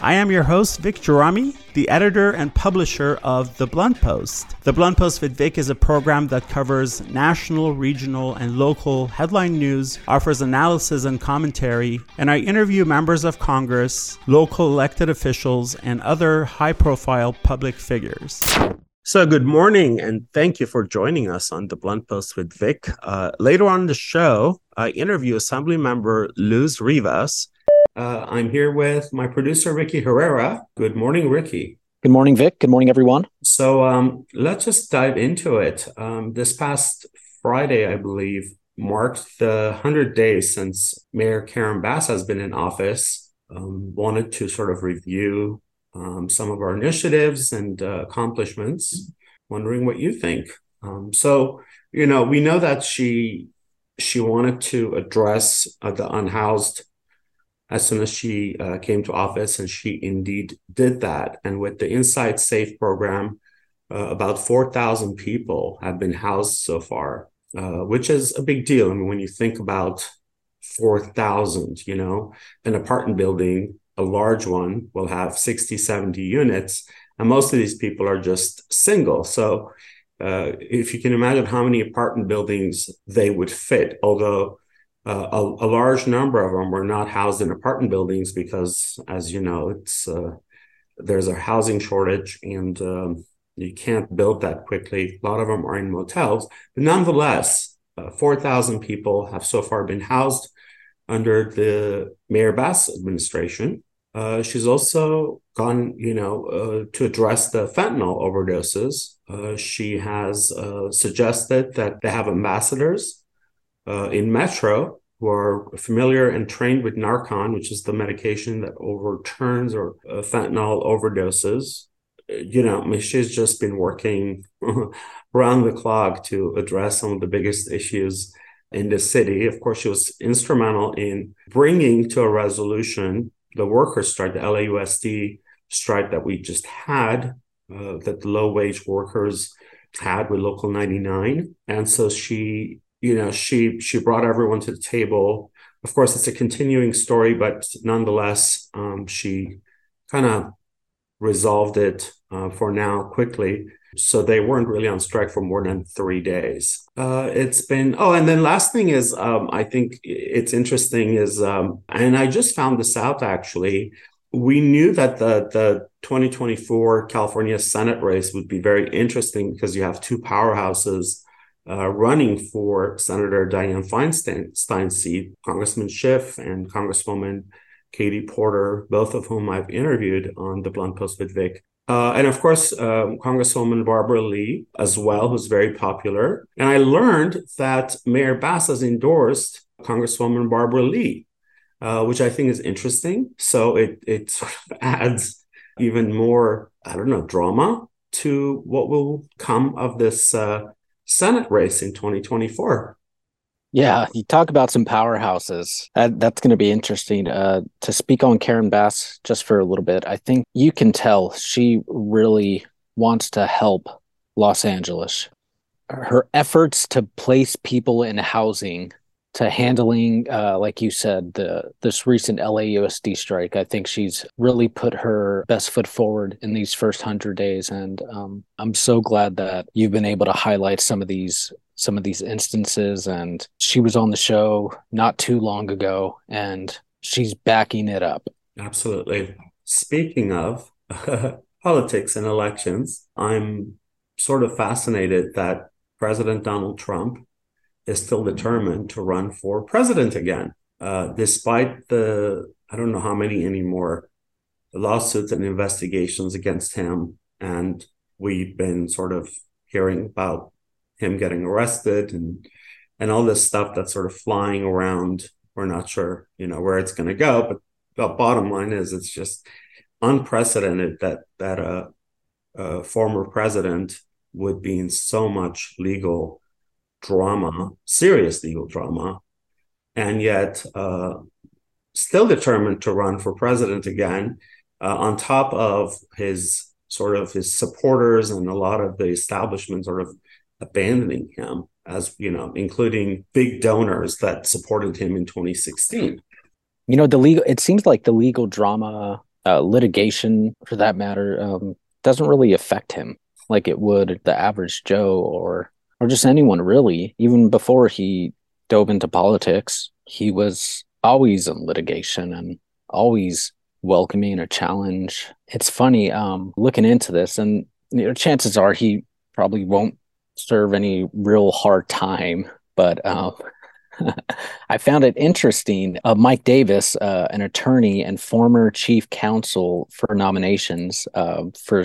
I am your host, Vic Gerami, the editor and publisher of The Blunt Post. The Blunt Post with Vic is a program that covers national, regional, and local headline news, offers analysis and commentary, and I interview members of Congress, local elected officials, and other high profile public figures. So, good morning, and thank you for joining us on the Blunt Post with Vic. Uh, later on the show, I interview Assemblymember Luz Rivas, uh, I'm here with my producer, Ricky Herrera. Good morning, Ricky. Good morning, Vic. Good morning, everyone. So um, let's just dive into it. Um, this past Friday, I believe, marked the 100 days since Mayor Karen Bass has been in office. Um, wanted to sort of review um, some of our initiatives and uh, accomplishments. Wondering what you think. Um, so, you know, we know that she she wanted to address uh, the unhoused as soon as she uh, came to office, and she indeed did that. And with the Inside Safe program, uh, about 4,000 people have been housed so far, uh, which is a big deal. I mean, when you think about 4,000, you know, an apartment building, a large one, will have 60, 70 units, and most of these people are just single. So, uh, if you can imagine how many apartment buildings they would fit, although uh, a, a, large number of them were not housed in apartment buildings because, as you know, it's uh, there's a housing shortage and um, you can't build that quickly. A lot of them are in motels, but nonetheless, uh, four thousand people have so far been housed under the Mayor Bass administration. Uh, she's also gone, you know, uh, to address the fentanyl overdoses. Uh, she has suggested that they have ambassadors uh, in Metro who are familiar and trained with Narcan, which is the medication that overturns or uh, fentanyl overdoses. You know, she's just been working around the clock to address some of the biggest issues in the city. Of course, she was instrumental in bringing to a resolution the workers' strike, the LAUSD strike that we just had, uh, that the low wage workers had with Local 99. And so she you know she she brought everyone to the table. Of course it's a continuing story but nonetheless um, she kind of resolved it uh, for now quickly. So they weren't really on strike for more than three days. Uh, it's been oh and then last thing is um, i think it's interesting is um, and i just found this out actually. We knew that the the 2024 california senate race would be very interesting because you have two powerhouses uh, running for Senator Dianne Feinstein's seat, Congressman Schiff and Congresswoman Katie Porter, both of whom I've interviewed on the Blunt Post with Vic. Uh, and of course, um, Congresswoman Barbara Lee as well, who's very popular. And I learned that Mayor Bass has endorsed Congresswoman Barbara Lee, uh, which I think is interesting. So it it sort of adds even more, I don't know, drama to what will come of this uh, Senate race in 2024. Yeah, you talk about some powerhouses. That, that's going to be interesting. Uh, to speak on Karen Bass just for a little bit, I think you can tell she really wants to help Los Angeles. Her efforts to place people in housing to handling, uh, like you said, the this recent LAUSD strike. I think she's really put her best foot forward in these first hundred days, and um, I'm so glad that you've been able to highlight some of these some of these instances. And she was on the show not too long ago, and she's backing it up. Absolutely. Speaking of politics and elections, I'm sort of fascinated that President Donald Trump is still determined to run for president again, uh, despite the I don't know how many anymore lawsuits and investigations against him, and we've been sort of hearing about him getting arrested and and all this stuff that's sort of flying around. We're not sure, you know, where it's going to go, but the bottom line is it's just unprecedented that that a, a former president would be in so much legal drama, serious legal drama, and yet uh, still determined to run for president again. uh, on top of his sort of his supporters and a lot of the establishment sort of abandoning him as you know including big donors that supported him in 2016 you know the legal it seems like the legal drama uh, litigation for that matter um, doesn't really affect him like it would the average joe or or just anyone really even before he dove into politics he was always in litigation and always welcoming a challenge it's funny um looking into this and you know chances are he probably won't serve any real hard time but um I found it interesting. Uh, Mike Davis, uh, an attorney and former chief counsel for nominations uh, for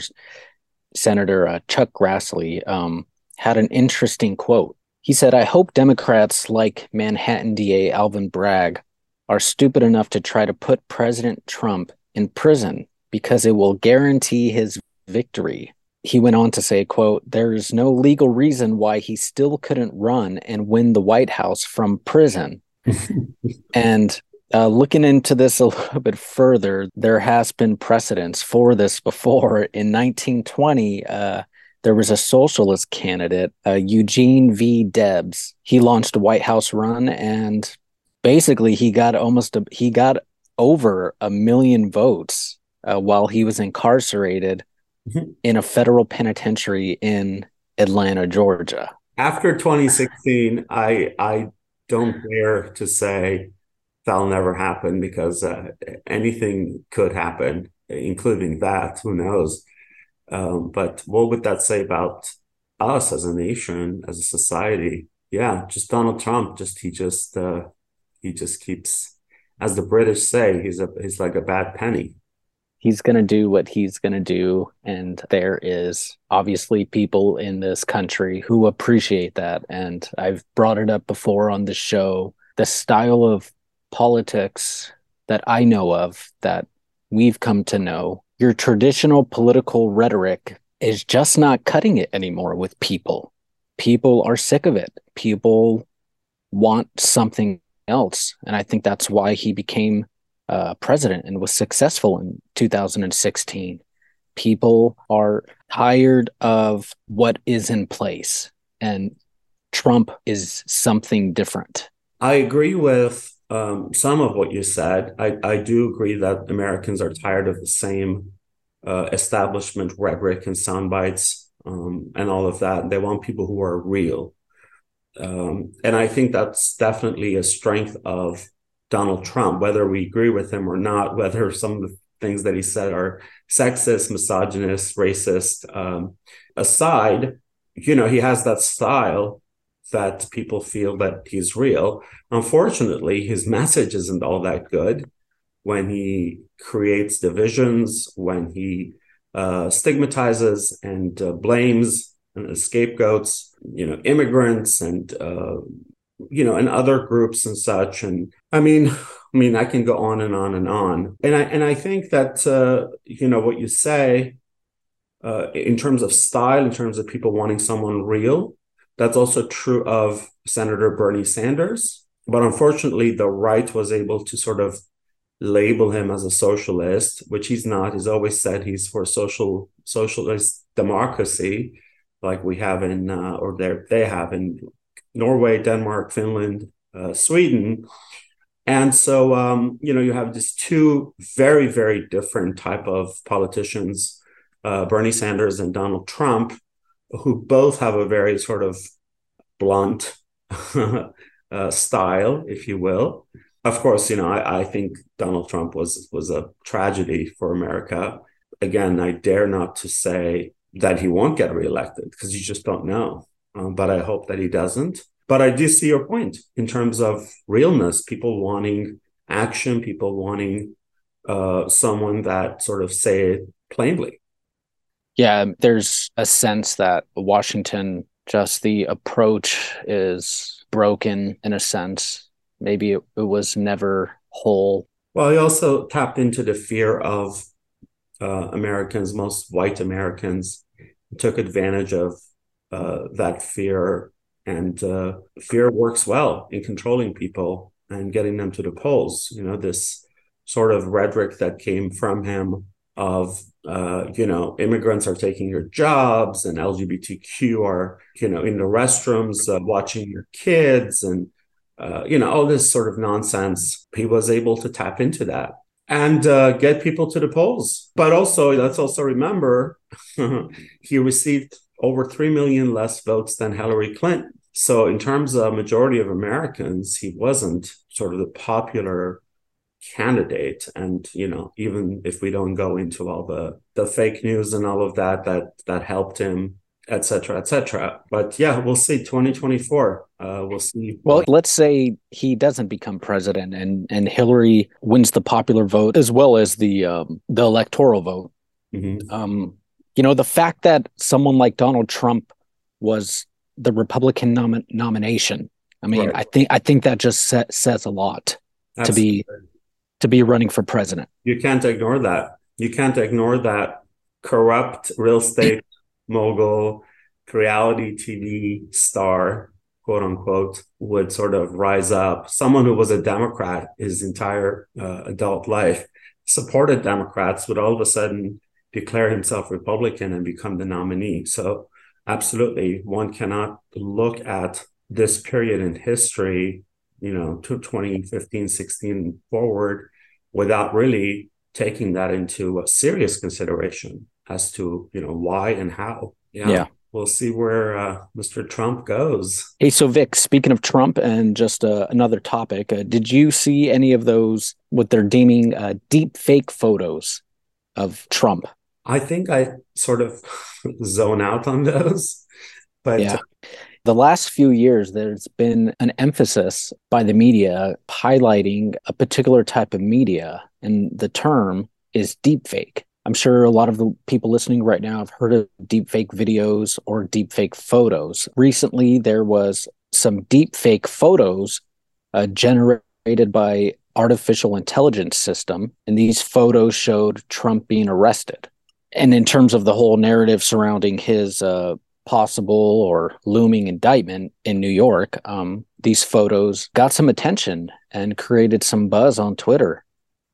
Senator uh, Chuck Grassley, um, had an interesting quote. He said, I hope Democrats like Manhattan DA Alvin Bragg are stupid enough to try to put President Trump in prison because it will guarantee his victory. He went on to say quote there's no legal reason why he still couldn't run and win the white house from prison. And uh, looking into this a little bit further there has been precedence for this before. In 1920 uh, there was a socialist candidate uh, eugene v debs he launched a white house run and basically he got almost a, he got over a million votes uh, while he was incarcerated in a federal penitentiary in Atlanta, Georgia. After 2016, I I don't dare to say that'll never happen because uh, anything could happen, including that. Who knows? Um, but what would that say about us as a nation, as a society? Yeah, just Donald Trump. Just he just uh, he just keeps, as the British say, he's a he's like a bad penny he's going to do what he's going to do. And there is obviously people in this country who appreciate that. And I've brought it up before on the show. The style of politics that I know of, that we've come to know, your traditional political rhetoric is just not cutting it anymore with people. People are sick of it. People want something else. And I think that's why he became uh, president and was successful in 2016. People are tired of what is in place, and Trump is something different. I agree with um, some of what you said. I, I do agree that Americans are tired of the same uh, establishment rhetoric and sound bites um, and all of that. They want people who are real. Um, and I think that's definitely a strength of Donald Trump, whether we agree with him or not, whether some of the things that he said are sexist, misogynist, racist um, aside, you know, he has that style that people feel that he's real. Unfortunately, his message isn't all that good when he creates divisions, when he uh, stigmatizes and uh, blames and scapegoats, you know, immigrants and uh, you know, and other groups and such. And I mean, I mean, I can go on and on and on. And I and I think that uh, you know what you say uh, in terms of style, in terms of people wanting someone real, that's also true of Senator Bernie Sanders. But unfortunately, the right was able to sort of label him as a socialist, which he's not. He's always said he's for social socialist democracy, like we have in uh, or they they have in Norway, Denmark, Finland, uh, Sweden. And so, um, you know, you have these two very, very different type of politicians, uh, Bernie Sanders and Donald Trump, who both have a very sort of blunt uh, style, if you will. Of course, you know, I, I think Donald Trump was was a tragedy for America. Again, I dare not to say that he won't get reelected because you just don't know um, but I hope that he doesn't. But I do see your point in terms of realness, people wanting action, people wanting uh, someone that sort of say it plainly. Yeah, there's a sense that Washington, just the approach is broken in a sense. Maybe it, it was never whole. Well, he also tapped into the fear of uh, Americans, most white Americans, took advantage of uh, that fear. And uh, fear works well in controlling people and getting them to the polls. You know, this sort of rhetoric that came from him of uh, you know immigrants are taking your jobs and lgbtq are you know in the restrooms uh, watching your kids and uh, you know all this sort of nonsense. He was able to tap into that and uh, get people to the polls. But also let's also remember he received over 3 million less votes than hillary clinton. So in terms of majority of americans he wasn't sort of the popular candidate and you know even if we don't go into all the the fake news and all of that that that helped him etc etc but yeah we'll see 2024 uh we'll see well let's say he doesn't become president and and hillary wins the popular vote as well as the um the electoral vote mm-hmm. um you know the fact that someone like donald trump was the republican nom- nomination i mean right. i think i think that just sa- says a lot Absolutely. to be to be running for president. You can't ignore that. You can't ignore that corrupt real estate mogul, reality TV star, quote unquote, would sort of rise up. Someone who was a Democrat his entire uh, adult life, supported Democrats, would all of a sudden declare himself Republican and become the nominee. So, absolutely, one cannot look at this period in history you know, to 2015, 16 forward without really taking that into a serious consideration as to, you know, why and how. Yeah. yeah. We'll see where uh, Mr. Trump goes. Hey, so Vic, speaking of Trump and just uh, another topic, uh, did you see any of those, what they're deeming uh, deep fake photos of Trump? I think I sort of zone out on those. But yeah the last few years, there's been an emphasis by the media highlighting a particular type of media, and the term is deepfake. I'm sure a lot of the people listening right now have heard of deepfake videos or deepfake photos. Recently, there was some deepfake photos uh, generated by artificial intelligence system, and these photos showed Trump being arrested. And in terms of the whole narrative surrounding his uh, possible or looming indictment in New York, um, these photos got some attention and created some buzz on Twitter.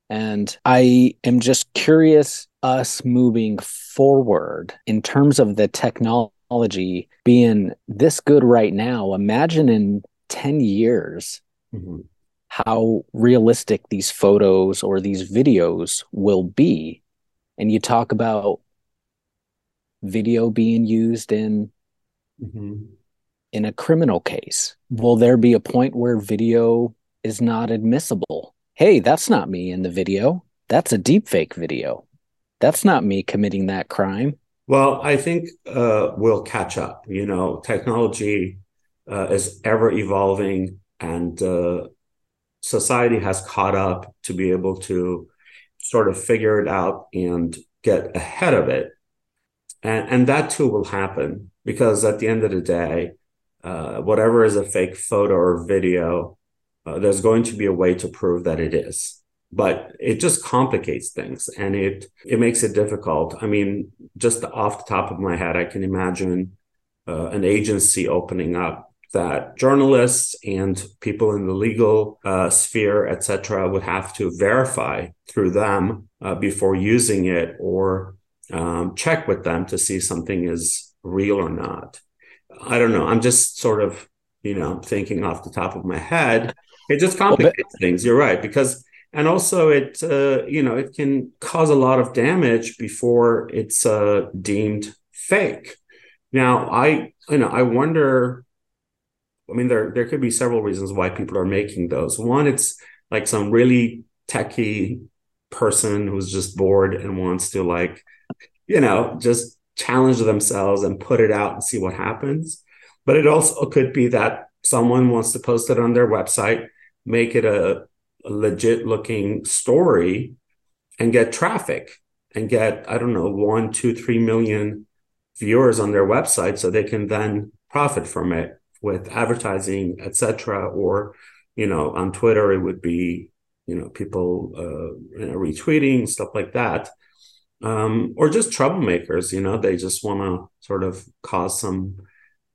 And I am just curious, us moving forward in terms of the technology being this good right now. Imagine in 10 years mm-hmm. how realistic these photos or these videos will be. And you talk about video being used in mm-hmm. in a criminal case? Will there be a point where video is not admissible? Hey that's not me in the video. That's a deep fake video. That's not me committing that crime. Well i think uh, we'll catch up. You know technology uh, is ever evolving and uh, society has caught up to be able to sort of figure it out and get ahead of it and and that too will happen because at the end of the day uh, whatever is a fake photo or video uh, there's going to be a way to prove that it is but it just complicates things and it it makes it difficult i mean just off the top of my head i can imagine uh, an agency opening up that journalists and people in the legal uh, sphere, etc., would have to verify through them uh, before using it or um, check with them to see something is real or not. I don't know. I'm just sort of, you know, thinking off the top of my head. It just complicates things. You're right because, and also it, uh, you know, it can cause a lot of damage before it's uh, deemed fake. Now, I, you know, I wonder. I mean, there there could be several reasons why people are making those. One, it's like some really techie person who's just bored and wants to like you know, just challenge themselves and put it out and see what happens. But it also could be that someone wants to post it on their website, make it a, a legit looking story and get traffic and get, I don't know, one, two, three million viewers on their website so they can then profit from it with advertising, etc. Or, you know, on Twitter, it would be, you know, people uh, you know, retweeting, stuff like that um, or just troublemakers. You know, they just want to sort of cause some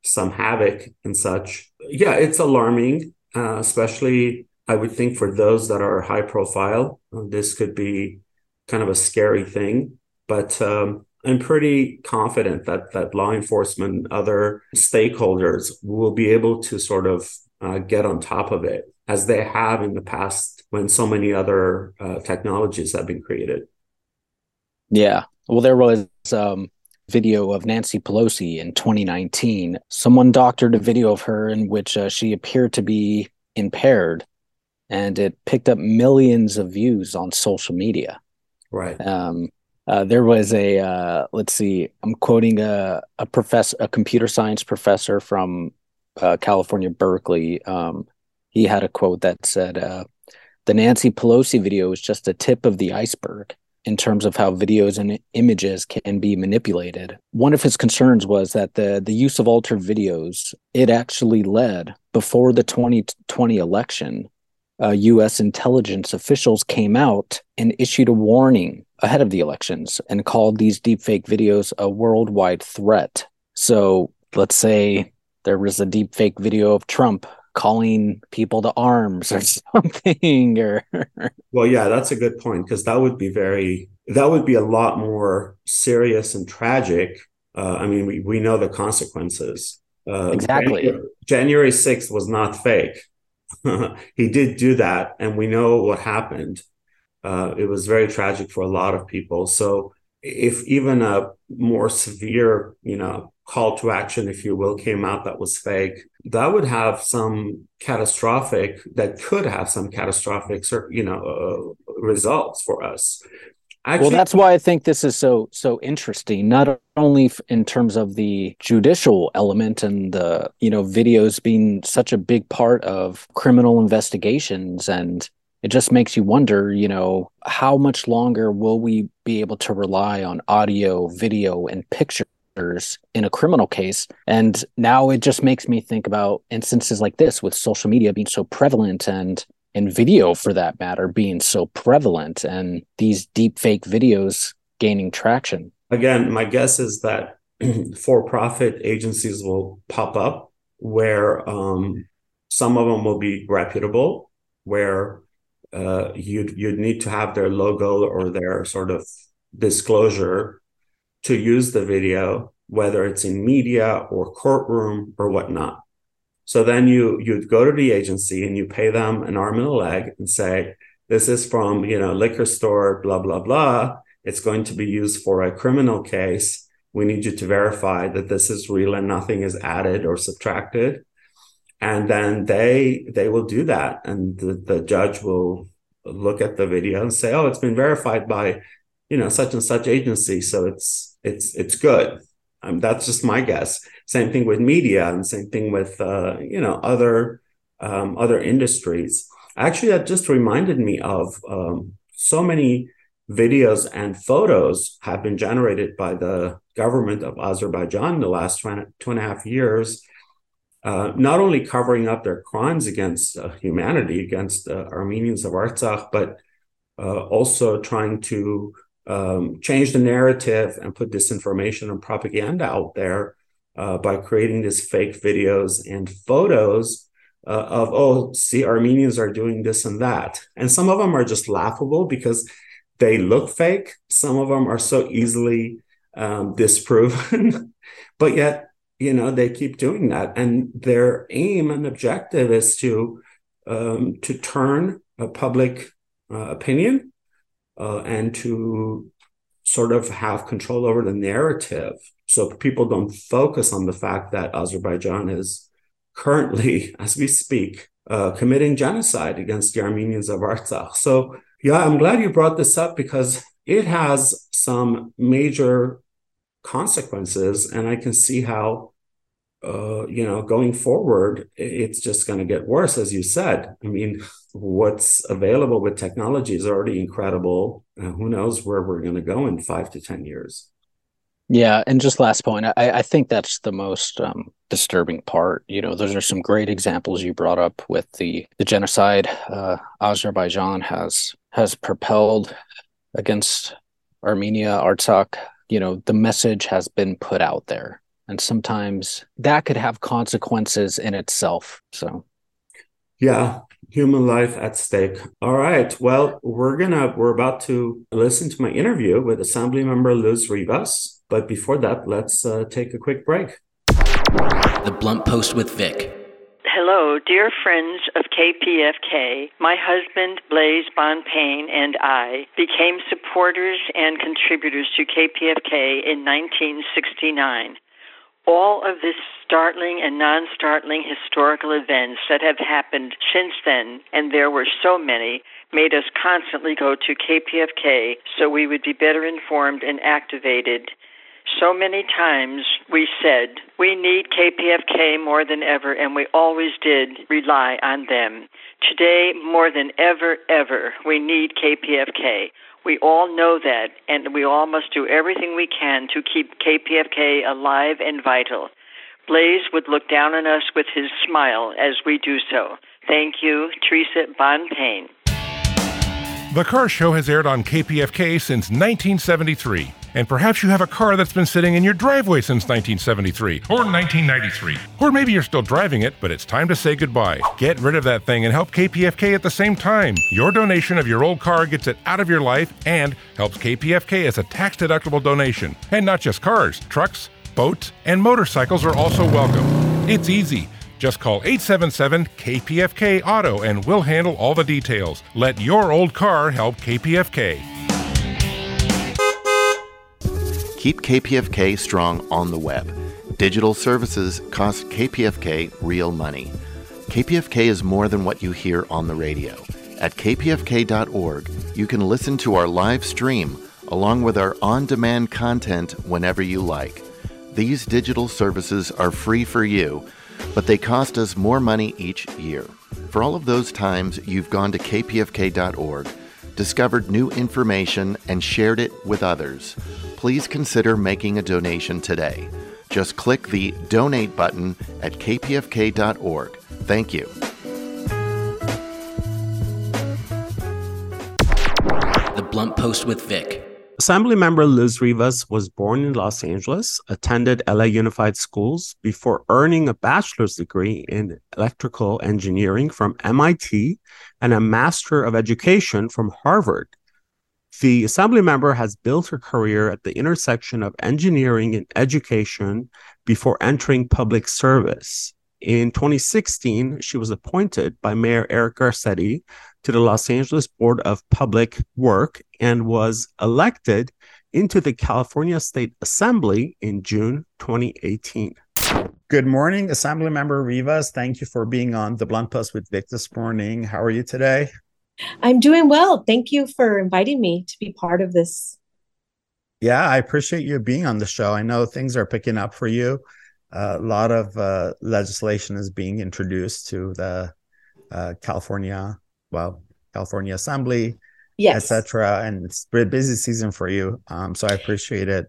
some havoc and such. Yeah, it's alarming, uh, especially I would think for those that are high profile. Uh, this could be kind of a scary thing. But um, I'm pretty confident that that law enforcement, other stakeholders, will be able to sort of uh, get on top of it as they have in the past when so many other uh, technologies have been created. Yeah. Well, there was um, video of Nancy Pelosi in 2019. Someone doctored a video of her in which uh, she appeared to be impaired, and it picked up millions of views on social media. Right. Um, uh, there was a uh, let's see, I'm quoting a a professor, a computer science professor from uh, California, Berkeley. Um, he had a quote that said, uh, "The Nancy Pelosi video is just a tip of the iceberg." in terms of how videos and images can be manipulated. One of his concerns was that the the use of altered videos it actually led before the 2020 election. Uh, U.S. intelligence officials came out and issued a warning ahead of the elections and called these deepfake videos a worldwide threat. So let's say there was a deepfake video of Trump calling people to arms or something or well yeah that's a good point because that would be very that would be a lot more serious and tragic. Uh, i mean we, we know the consequences. Uh, exactly. January, january 6th was not fake. He did do that and we know what happened. Uh, it was very tragic for a lot of people. So if even a more severe you know call to action, if you will, came out that was fake, that would have some catastrophic, that could have some catastrophic, you know, uh, results for us. Actually, well, that's why I think this is so so interesting. Not only in terms of the judicial element and the you know videos being such a big part of criminal investigations, and it just makes you wonder, you know, how much longer will we be able to rely on audio, video, and picture in a criminal case. And now it just makes me think about instances like this with social media being so prevalent and and video for that matter being so prevalent and these deep fake videos gaining traction. Again, my guess is that for profit agencies will pop up where um, some of them will be reputable, where uh, you'd you'd need to have their logo or their sort of disclosure to use the video, whether it's in media or courtroom or whatnot. So then you you'd go to the agency and you pay them an arm and a leg and say, this is from you know liquor store, blah blah blah. It's going to be used for a criminal case. We need you to verify that this is real and nothing is added or subtracted. And then they they will do that, and the, the judge will look at the video and say, oh, it's been verified by you know such and such agency, so it's it's it's good. Um, that's just my guess. Same thing with media, and same thing with uh, you know other um, other industries. Actually, that just reminded me of um, so many videos and photos have been generated by the government of Azerbaijan in the last two and a half years, uh, not only covering up their crimes against uh, humanity, against uh, Armenians of Artsakh, but uh, also trying to um, change the narrative and put disinformation and propaganda out there uh, by creating these fake videos and photos uh, of oh see armenians are doing this and that. And some of them are just laughable because they look fake. Some of them are so easily um, disproven. But yet you know they keep doing that. And their aim and objective is to um, to turn a public uh, opinion uh, and to sort of have control over the narrative so people don't focus on the fact that Azerbaijan is currently, as we speak, uh, committing genocide against the Armenians of Artsakh. So, yeah, I'm glad you brought this up because it has some major consequences, and I can see how uh, you know, going forward, it's just going to get worse, as you said. I mean, what's available with technology is already incredible. Uh, who knows where we're going to go in five to 10 years? Yeah. And just last point, I, I think that's the most um, disturbing part. You know, those are some great examples you brought up with the, the genocide uh, Azerbaijan has has propelled against Armenia, Artsakh. You know, the message has been put out there and sometimes that could have consequences in itself so Yeah, human life at stake. All right. Well, we're gonna we're about to listen to my interview with Assembly Member Luz Rivas, but before that, let's uh, take a quick break. The Blunt Post with Vic. Hello, dear friends of KPFK. My husband, Blaise Bonpane, and I became supporters and contributors to KPFK in 1969 all of this startling and non startling historical events that have happened since then, and there were so many, made us constantly go to KPFK so we would be better informed and activated. So many times we said we need KPFK more than ever, and we always did rely on them. Today, more than ever, ever, we need KPFK. We all know that, and we all must do everything we can to keep KPFK alive and vital. Blaise would look down on us with his smile as we do so. Thank you, Teresa Bonpane. The Car Show has aired on KPFK since 1973. And perhaps you have a car that's been sitting in your driveway since 1973 or 1993. Or maybe you're still driving it, but it's time to say goodbye. Get rid of that thing and help KPFK at the same time. Your donation of your old car gets it out of your life and helps KPFK as a tax deductible donation. And not just cars, trucks, boats, and motorcycles are also welcome. It's easy. Just call 877 KPFK Auto and we'll handle all the details. Let your old car help KPFK. Keep KPFK strong on the web. Digital services cost KPFK real money. KPFK is more than what you hear on the radio. At kpfk.org, you can listen to our live stream along with our on demand content whenever you like. These digital services are free for you but they cost us more money each year. For all of those times you've gone to kpfk.org, discovered new information, and shared it with others, please consider making a donation today. Just click the donate button at kpfk.org. Thank you. The Blunt Post with Vic. Assemblymember Luz Rivas was born in Los Angeles, attended LA Unified Schools before earning a bachelor's degree in electrical engineering from MIT and a Master of Education from Harvard. The Assemblymember has built her career at the intersection of engineering and education before entering public service. In 2016, she was appointed by Mayor Eric Garcetti to the Los Angeles Board of Public Work and was elected into the California State Assembly in June 2018. Good morning, Assembly Member Rivas. Thank you for being on the Blunt Post with Vic this morning. How are you today? I'm doing well. Thank you for inviting me to be part of this. Yeah, I appreciate you being on the show. I know things are picking up for you. Uh, a lot of uh, legislation is being introduced to the uh, California well, California Assembly, yes. etc. And it's a busy season for you. Um, so I appreciate it.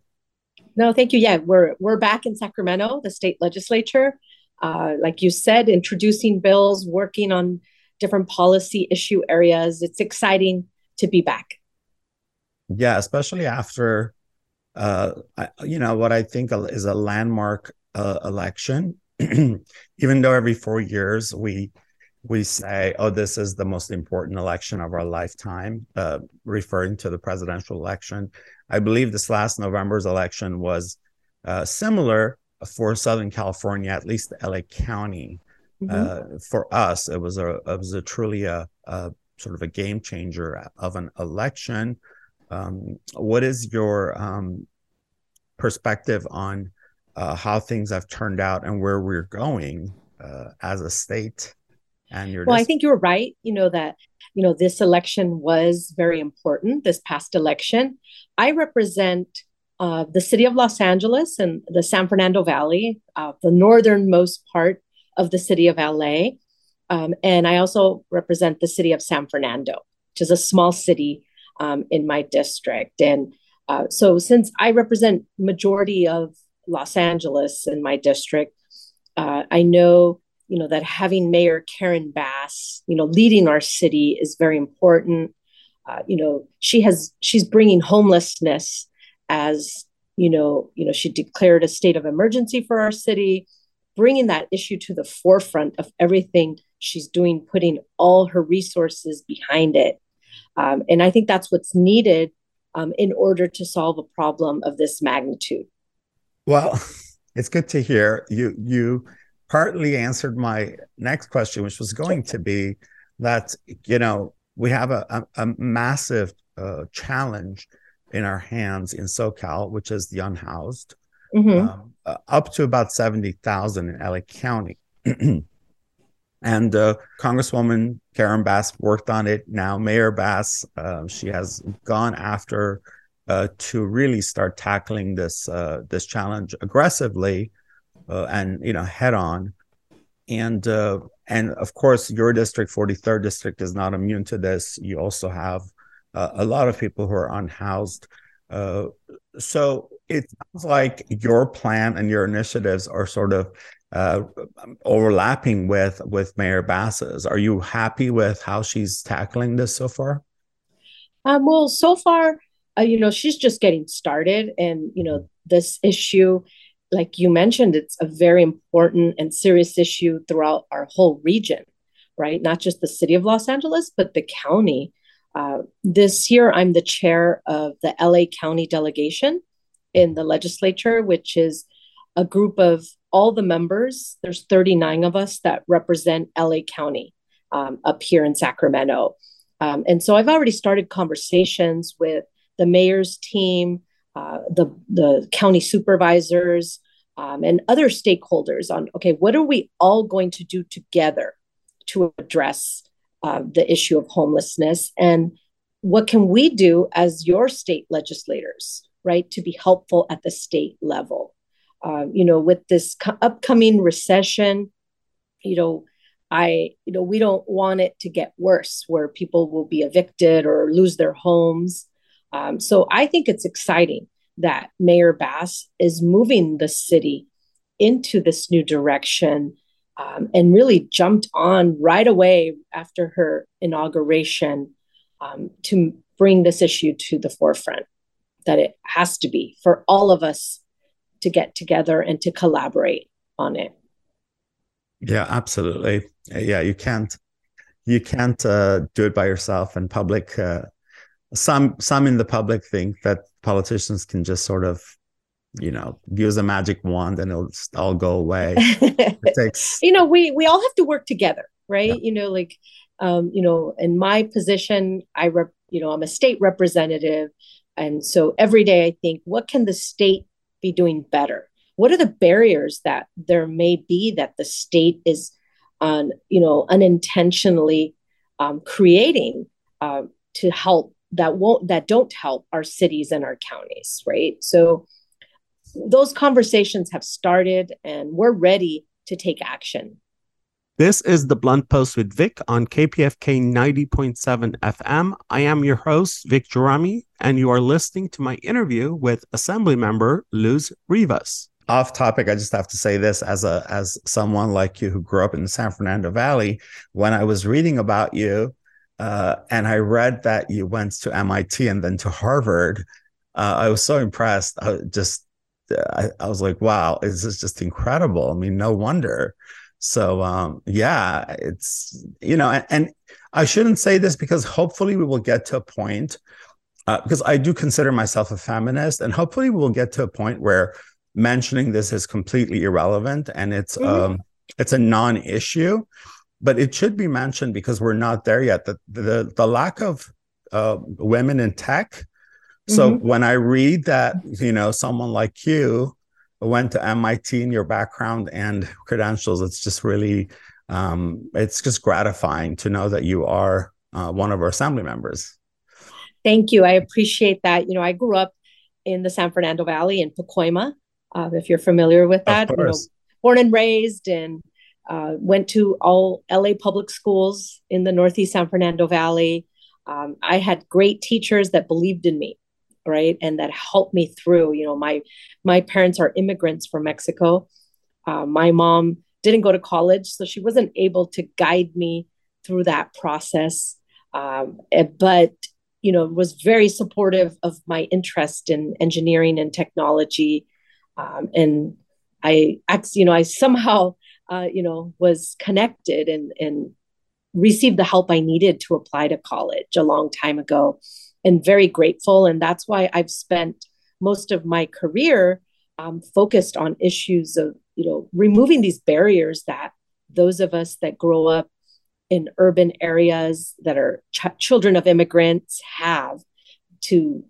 No, thank you. Yeah, we're we're back in Sacramento, the state legislature. Uh, like you said, introducing bills, working on different policy issue areas. It's exciting to be back. Yeah, especially after, uh, you know, what I think is a landmark uh, election. Even though every four years we we say, oh, this is the most important election of our lifetime, uh, referring to the presidential election. I believe this last November's election was uh, similar for Southern California, at least LA County. Mm-hmm. Uh, for us, it was a it was a truly a, a, sort of a game changer of an election. Um, what is your um, perspective on uh, how things have turned out and where we're going uh, as a state? And you're well just... i think you're right you know that you know this election was very important this past election. I represent uh, the city of los angeles and the san fernando valley uh, the northernmost part of the city of la um, and i also represent the city of san fernando which is a small city um, in my district. And uh, so since i represent majority of los angeles in my district uh, i know you know that having mayor karen bass you know leading our city is very important uh, you know she has she's bringing homelessness as you know you know she declared a state of emergency for our city bringing that issue to the forefront of everything she's doing, putting all her resources behind it. Um, and I think that's what's needed um, in order to solve a problem of this magnitude. Well, it's good to hear you. You partly answered my next question, which was going to be that you know we have a, a, a massive uh, challenge in our hands in SoCal, which is the unhoused, mm-hmm. um, uh, up to about seventy thousand in LA County. and uh, Congresswoman Karen Bass worked on it. Now Mayor Bass, uh, she has gone after uh, to really start tackling this uh, this challenge aggressively uh, and you know head on. And uh, and of course, your district, 43rd district, is not immune to this. You also have a lot of people who are unhoused. so it sounds like your plan and your initiatives are sort of uh, overlapping with with Mayor Bass's. Are you happy with how she's tackling this so far? Um, well, so far, uh, you know, she's just getting started, and you know, this issue, like you mentioned, it's a very important and serious issue throughout our whole region, right? Not just the city of Los Angeles, but the county. Uh, this year, I'm the chair of the LA County delegation in the legislature, which is a group of all the members. There's 39 of us that represent LA County um, up here in Sacramento. Um, and so I've already started conversations with the mayor's team, uh, the, the county supervisors, um, and other stakeholders on okay, what are we all going to do together to address uh, the issue of homelessness? And what can we do as your state legislators, right, to be helpful at the state level? Uh, you know, with this co- upcoming recession, you know, I, you know, we don't want it to get worse where people will be evicted or lose their homes. Um, so I think it's exciting that Mayor Bass is moving the city into this new direction um, and really jumped on right away after her inauguration um, to bring this issue to the forefront that it has to be for all of us to get together and to collaborate on it. Yeah, absolutely. Yeah, you can't you can't uh, do it by yourself. And public, uh, some some in the public think that politicians can just sort of, you know, use a magic wand and it'll just all go away. it takes, you know, we we all have to work together, right? Yeah. You know, like, um, you know, in my position, I rep, you know, I'm a state representative, and so every day I think, what can the state be doing better? What are the barriers that there may be that the state is on, you know, unintentionally um, creating uh, to help that won't that don't help our cities and our counties, right? So those conversations have started, and we're ready to take action. This is the Blunt Post with Vic on KPFK 90.7 FM. I am your host, Vic Gerami, and you are listening to my interview with assembly member Luz Rivas. Off topic, I just have to say this as a as someone like you who grew up in the San Fernando Valley. When I was reading about you, uh, and I read that you went to MIT and then to Harvard, uh, I was so impressed. I just I, I was like, wow, this is just incredible. I mean, no wonder so um, yeah, it's you know, and, and, I shouldn't say this because hopefully we will get to a point uh, because I do consider myself a feminist, and hopefully we will get to a point where mentioning this is completely irrelevant and it's mm-hmm. um, it's a non-issue, but it should be mentioned because we're not there yet. The the, the lack of uh, women in tech. So mm-hmm. when I read that, you know, someone like you went to MIT in your background and credentials, it's just really, um, it's just gratifying to know that you are uh, one of our assembly members. Thank you. I appreciate that. You know, I grew up in the San Fernando Valley in Pacoima, uh, if you're familiar with that. You know, born and raised and uh, went to all LA public schools in the Northeast San Fernando Valley. Um, I had great teachers that believed in me right? And that helped me through you know my my parents are immigrants from mexico. Uh, my mom didn't go to college so she wasn't able to guide me through that process. Um, eh, but you know was very supportive of my interest in engineering and technology. Um, and I, you know, I somehow, uh, you know, was connected and and received the help I needed to apply to college a long time ago, and very grateful. And that's why I've spent most of my career um, focused on issues of, you know, removing these barriers that those of us that grow up in urban areas that are ch- children of immigrants have to,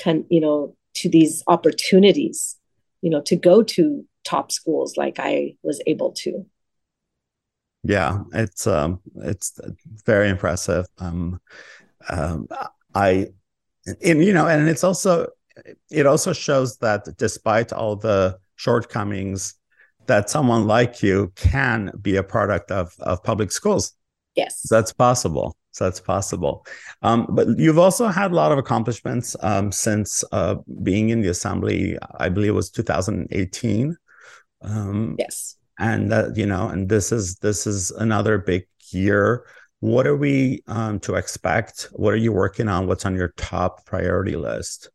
con- you know, to these opportunities, you know, to go to top schools like I was able to. Yeah, it's um, it's very impressive. Um, um, I, and you know, and it's also it also shows that despite all the shortcomings, that someone like you can be a product of of public schools. Yes, that's possible. So that's possible. Um, but you've also had a lot of accomplishments um, since uh, being in the assembly. I believe it was 2018. Um, yes. And that you know, and this is this is another big year. What are we um, to expect? What are you working on? What's on your top priority list?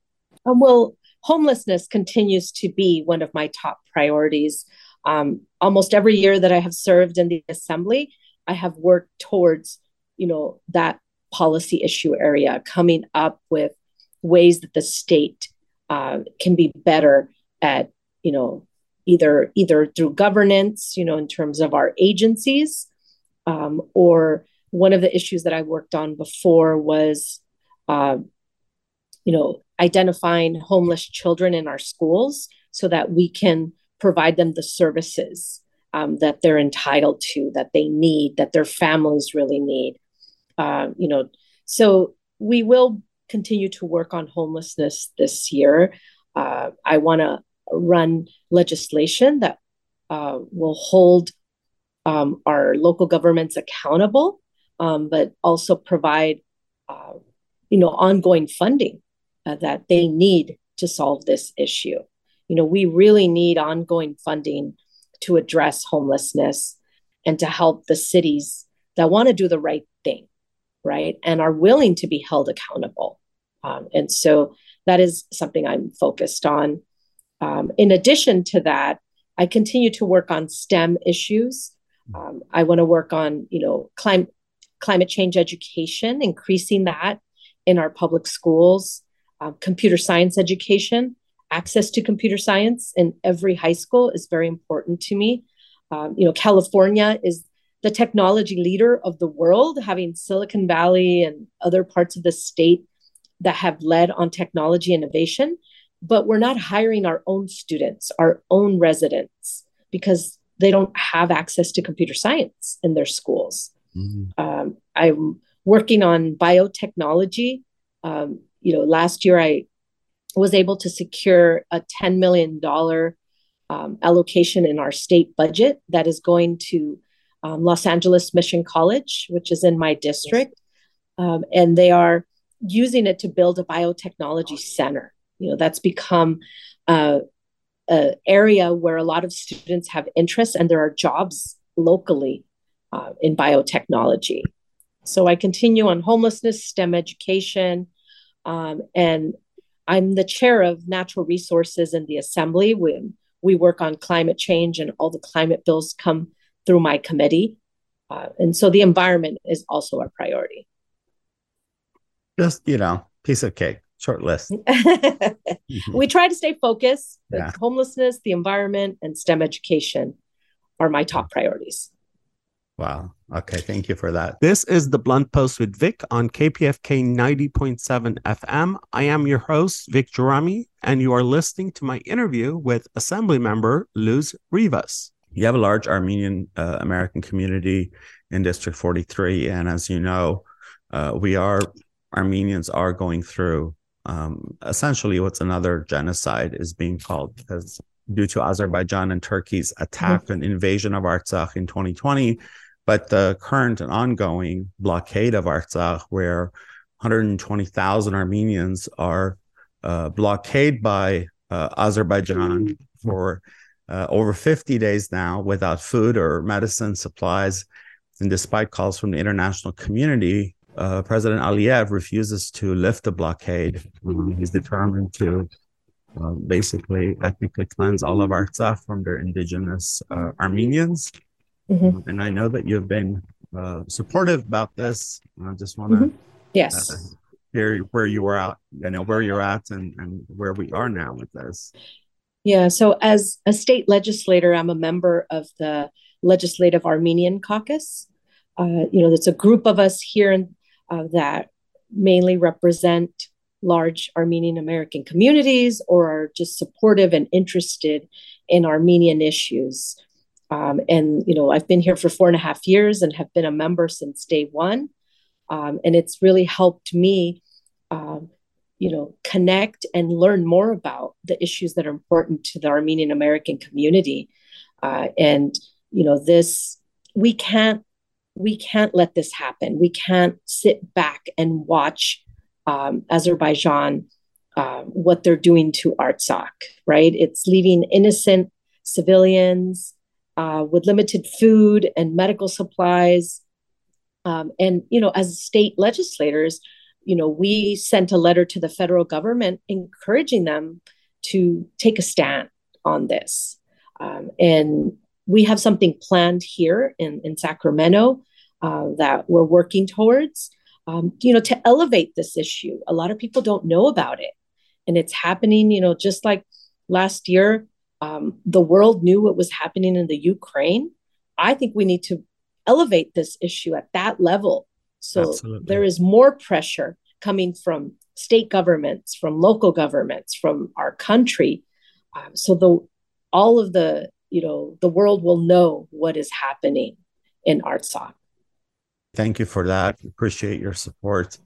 Um, well, homelessness continues to be one of my top priorities. Um, almost every year that I have served in the assembly, I have worked towards, you know, that policy issue area, coming up with ways that the state uh, can be better at, you know, either either through governance, you know, in terms of our agencies, um, or one of the issues that I worked on before was, uh, you know, identifying homeless children in our schools so that we can provide them the services um, that they're entitled to, that they need, that their families really need. Uh, you know, so we will continue to work on homelessness this year. Uh, I want to run legislation that uh, will hold um, our local governments accountable, um, but also provide, uh, you know, ongoing funding uh, that they need to solve this issue. You know, we really need ongoing funding to address homelessness and to help the cities that want to do the right thing, right, and are willing to be held accountable. Um, and so that is something I'm focused on. Um, in addition to that, I continue to work on STEM issues. Um, I want to work on, you know, climate climate change education, increasing that in our public schools, uh, computer science education, access to computer science in every high school is very important to me. Um, you know, California is the technology leader of the world, having Silicon Valley and other parts of the state that have led on technology innovation but we're not hiring our own students, our own residents, because they don't have access to computer science in their schools. Mm-hmm. Um, I'm working on biotechnology. Um, you know, last year I was able to secure a $10 million um, allocation in our state budget that is going to um, Los Angeles Mission College, which is in my district. Um, and they are using it to build a biotechnology center you know that's become uh, an area where a lot of students have interest and there are jobs locally uh, in biotechnology. So i continue on homelessness stem education um, and i'm the chair of natural resources in the assembly. When we work on climate change and all the climate bills come through my committee uh, and so the environment is also a priority. Just you know piece of cake short list. mm-hmm. We try to stay focused. Yeah. Homelessness, the environment, and STEM education are my top priorities. Wow. Okay. Thank you for that. This is the Blunt Post with Vic on KPFK 90.7 FM. I am your host, Vic Gerami, and you are listening to my interview with Assembly member Luz Rivas. You have a large Armenian uh, American community in District 43. And as you know, uh, we are, Armenians are going through um, essentially what's another genocide is being called because due to Azerbaijan and Turkey's attack mm-hmm. and invasion of Artsakh in 2020, but the current and ongoing blockade of Artsakh, where 120,000 Armenians are uh, blockaded by uh, Azerbaijan for uh, over 50 days now without food or medicine supplies. And despite calls from the international community, uh, President Aliyev refuses to lift the blockade. He's determined to uh, basically ethnically cleanse all of Artsakh from their indigenous uh, Armenians. Mm-hmm. And I know that you've been uh, supportive about this. I just want to mm-hmm. yes uh, hear where you were at, you know, where you're at, and and where we are now with this. Yeah. So as a state legislator, I'm a member of the Legislative Armenian Caucus. Uh, you know, it's a group of us here in, uh, that mainly represent large Armenian American communities or are just supportive and interested in Armenian issues. Um, and, you know, I've been here for four and a half years and have been a member since day one. Um, and it's really helped me, um, you know, connect and learn more about the issues that are important to the Armenian American community. Uh, and, you know, this, we can't we can't let this happen. We can't sit back and watch um, Azerbaijan uh, what they're doing to Artsakh, right? It's leaving innocent civilians uh, with limited food and medical supplies. Um, and, you know, as state legislators, you know, we sent a letter to the federal government encouraging them to take a stand on this. Um, and we have something planned here in, in Sacramento uh, that we're working towards, um, you know, to elevate this issue. A lot of people don't know about it. And it's happening, you know, just like last year, um, the world knew what was happening in the Ukraine. I think we need to elevate this issue at that level. So Absolutely. there is more pressure coming from state governments, from local governments, from our country. Um, so the all of the you know the world will know what is happening in Artsakh. Thank you for that. Appreciate your support.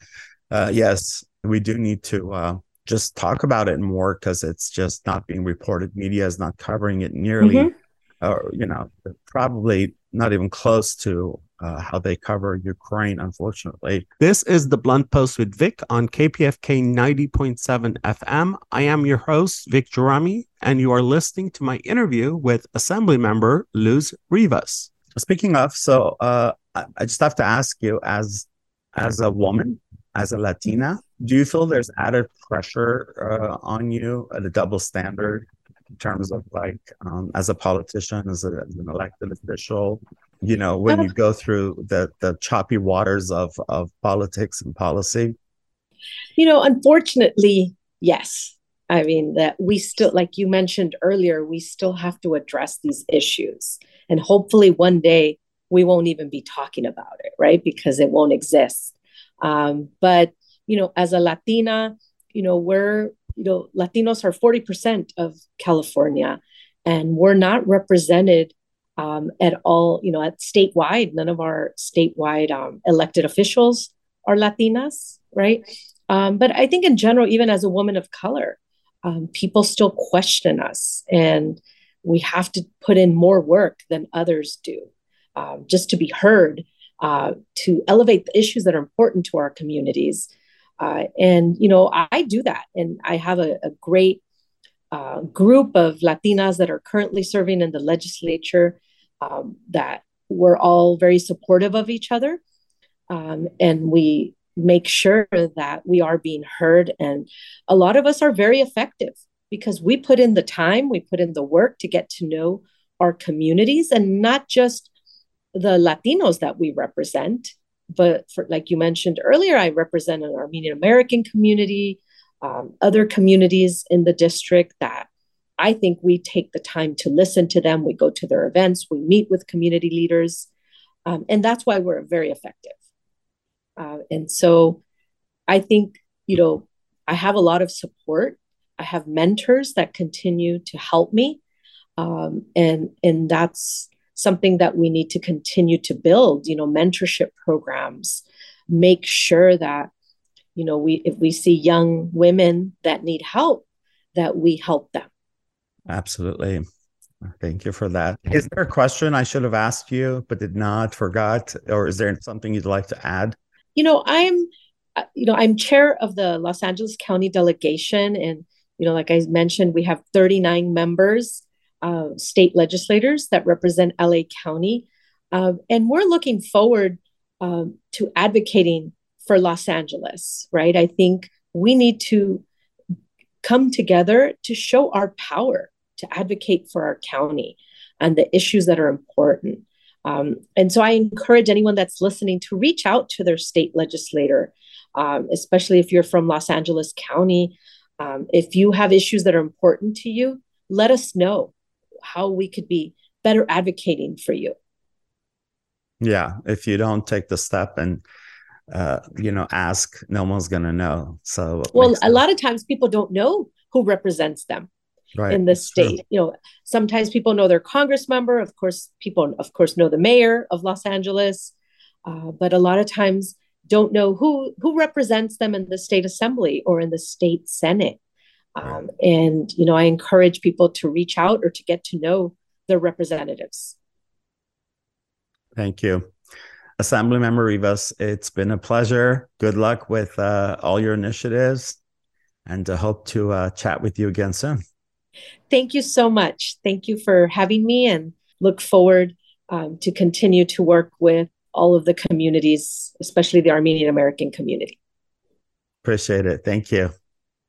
Uh, yes, we do need to uh, just talk about it more because it's just not being reported. Media is not covering it nearly, mm-hmm. or you know, probably not even close to uh, how they cover Ukraine, unfortunately. This is the Blunt Post with Vic on KPFK 90.7 FM. I am your host, Vic Gerami, and you are listening to my interview with Assembly member Luz Rivas. Speaking of, so uh, I just have to ask you, as as a woman, as a Latina, do you feel there's added pressure uh, on you a double standard in terms of like um, as a politician, as, a, as, an elected official? You know, when you go through the the choppy waters of of politics and policy. You know, unfortunately, yes. I mean that we still, like you mentioned earlier, we still have to address these issues, and hopefully one day we won't even be talking about it, right? Because it won't exist. Um, but you know, as a Latina, you know, we're you know, Latinos are forty percent of California, and we're not represented um, at all. You know, at statewide, none of our statewide um, elected officials are Latinas, right? Um, but I think in general, even as a woman of color, um, people still question us, and we have to put in more work than others do um, just to be heard, uh, to elevate the issues that are important to our communities. Uh, and, you know, I, I, do that. And I have a, a great uh, group of Latinas that are currently serving in the legislature um, that we're all very supportive of each other. Um, and we make sure that we are being heard. And a lot of us are very effective because we put in the time, we put in the work to get to know our communities and not just the Latinos that we represent. But for, like you mentioned earlier, I represent an Armenian American community, um, other communities in the district that I think we take the time to listen to them. We go to their events, we meet with community leaders, um, and that's why we're very effective. Uh, and so I think, you know, I have a lot of support. I have mentors that continue to help me. Um, and and that's something that we need to continue to build you know mentorship programs make sure that you know we if we see young women that need help that we help them absolutely thank you for that is there a question i should have asked you but did not forgot or is there something you'd like to add you know i'm uh, you know i'm chair of the los angeles county delegation and you know like i mentioned we have 39 members uh, state legislators that represent LA County. Uh, and we're looking forward um, to advocating for Los Angeles, right? I think we need to come together to show our power to advocate for our county and the issues that are important. Um, and so I encourage anyone that's listening to reach out to their state legislator, um, especially if you're from Los Angeles County. Um, if you have issues that are important to you, let us know how we could be better advocating for you. Yeah, if you don't take the step and uh, you know ask, no one's gonna know. So well, a lot of times people don't know who represents them right. in the state. True. You know, sometimes people know their congress member. Of course, people of course know the mayor of Los Angeles, uh, but a lot of times don't know who who represents them in the state assembly or in the state senate. Um, and you know, I encourage people to reach out or to get to know their representatives. Thank you. Assemblymember Rivas, it's been a pleasure. Good luck with uh, all your initiatives and I hope to uh, chat with you again soon. Thank you so much. Thank you for having me and look forward um, to continue to work with all of the communities, especially the Armenian American community. Appreciate it. Thank you.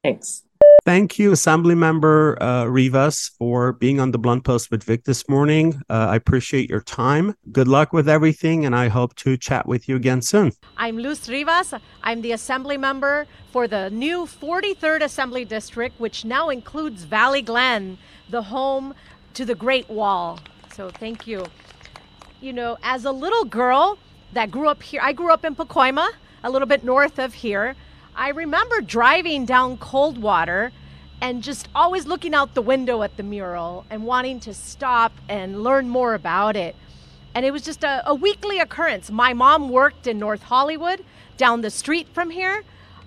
Thanks. Thank you, Assemblymember uh, Rivas, for being on the Blunt Post with Vic this morning. Uh, I appreciate your time. Good luck with everything, and I hope to chat with you again soon. I'm Luz Rivas. I'm the Assembly member for the new 43rd Assembly District, which now includes Valley Glen, the home to the Great Wall. So thank you. You know, as a little girl that grew up here, I grew up in Pacoima, a little bit north of here. I remember driving down Coldwater and just always looking out the window at the mural and wanting to stop and learn more about it. And it was just a, a weekly occurrence. My mom worked in North Hollywood down the street from here.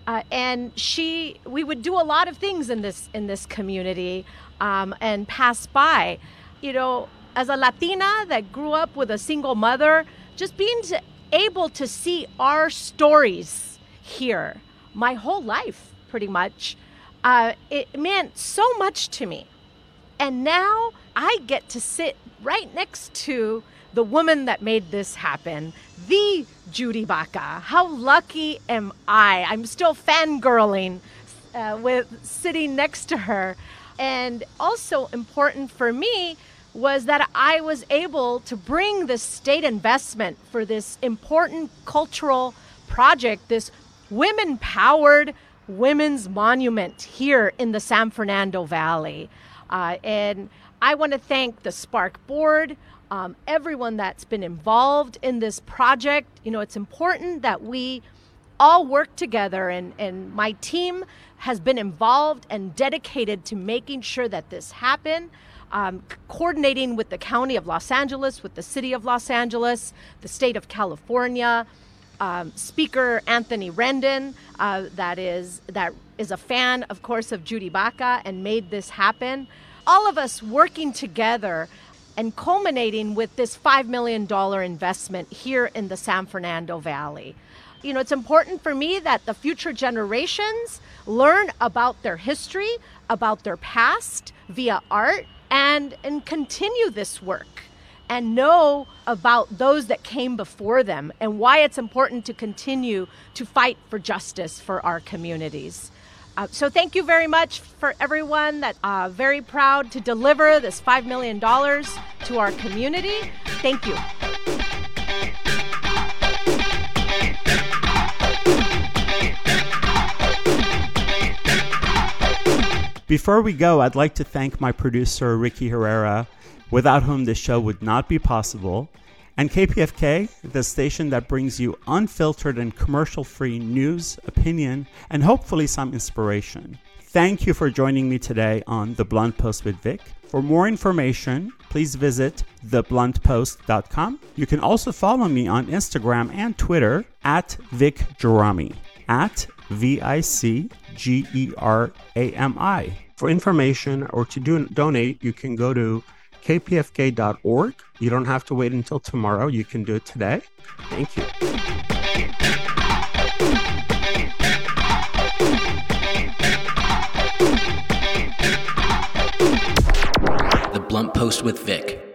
Uh, and she, we would do a lot of things in this in this community, um, and pass by. You know, as a Latina that grew up with a single mother, just being to, able to see our stories here my whole life, pretty much. Uh, it meant so much to me. And now I get to sit right next to the woman that made this happen, the Judy Baca. How lucky am I? I'm still fangirling uh, with sitting next to her. And also important for me was that I was able to bring the state investment for this important cultural project, this women powered women's monument here in the San Fernando Valley. Uh, and I want to thank the SPARC Board, um, everyone that's been involved in this project. You know, it's important that we all work together, and, and my team has been involved and dedicated to making sure that this happen. Um, coordinating with the County of Los Angeles, with the City of Los Angeles, the State of California, um, speaker Anthony Rendon, uh, that is that is a fan, of course, of Judy Baca and made this happen. All of us working together and culminating with this $5 million investment here in the San Fernando Valley. You know, it's important for me that the future generations learn about their history, about their past via art, and, and continue this work and know about those that came before them and why it's important to continue to fight for justice for our communities. Uh, so thank you very much for everyone that uh, very proud to deliver this $5 million to our community. Thank you. Before we go, I'd like to thank my producer, Ricky Herrera, without whom this show would not be possible, and KPFK, the station that brings you unfiltered and commercial free news, opinion, and hopefully some inspiration. Thank you for joining me today on The Blunt Post with Vic. For more information, please visit thebluntpost.com. You can also follow me on Instagram and Twitter at Vic at V I C G E R A M I. For information or to do, donate, you can go to kpfk.org. You don't have to wait until tomorrow. You can do it today. Thank you. The Blunt Post with Vic.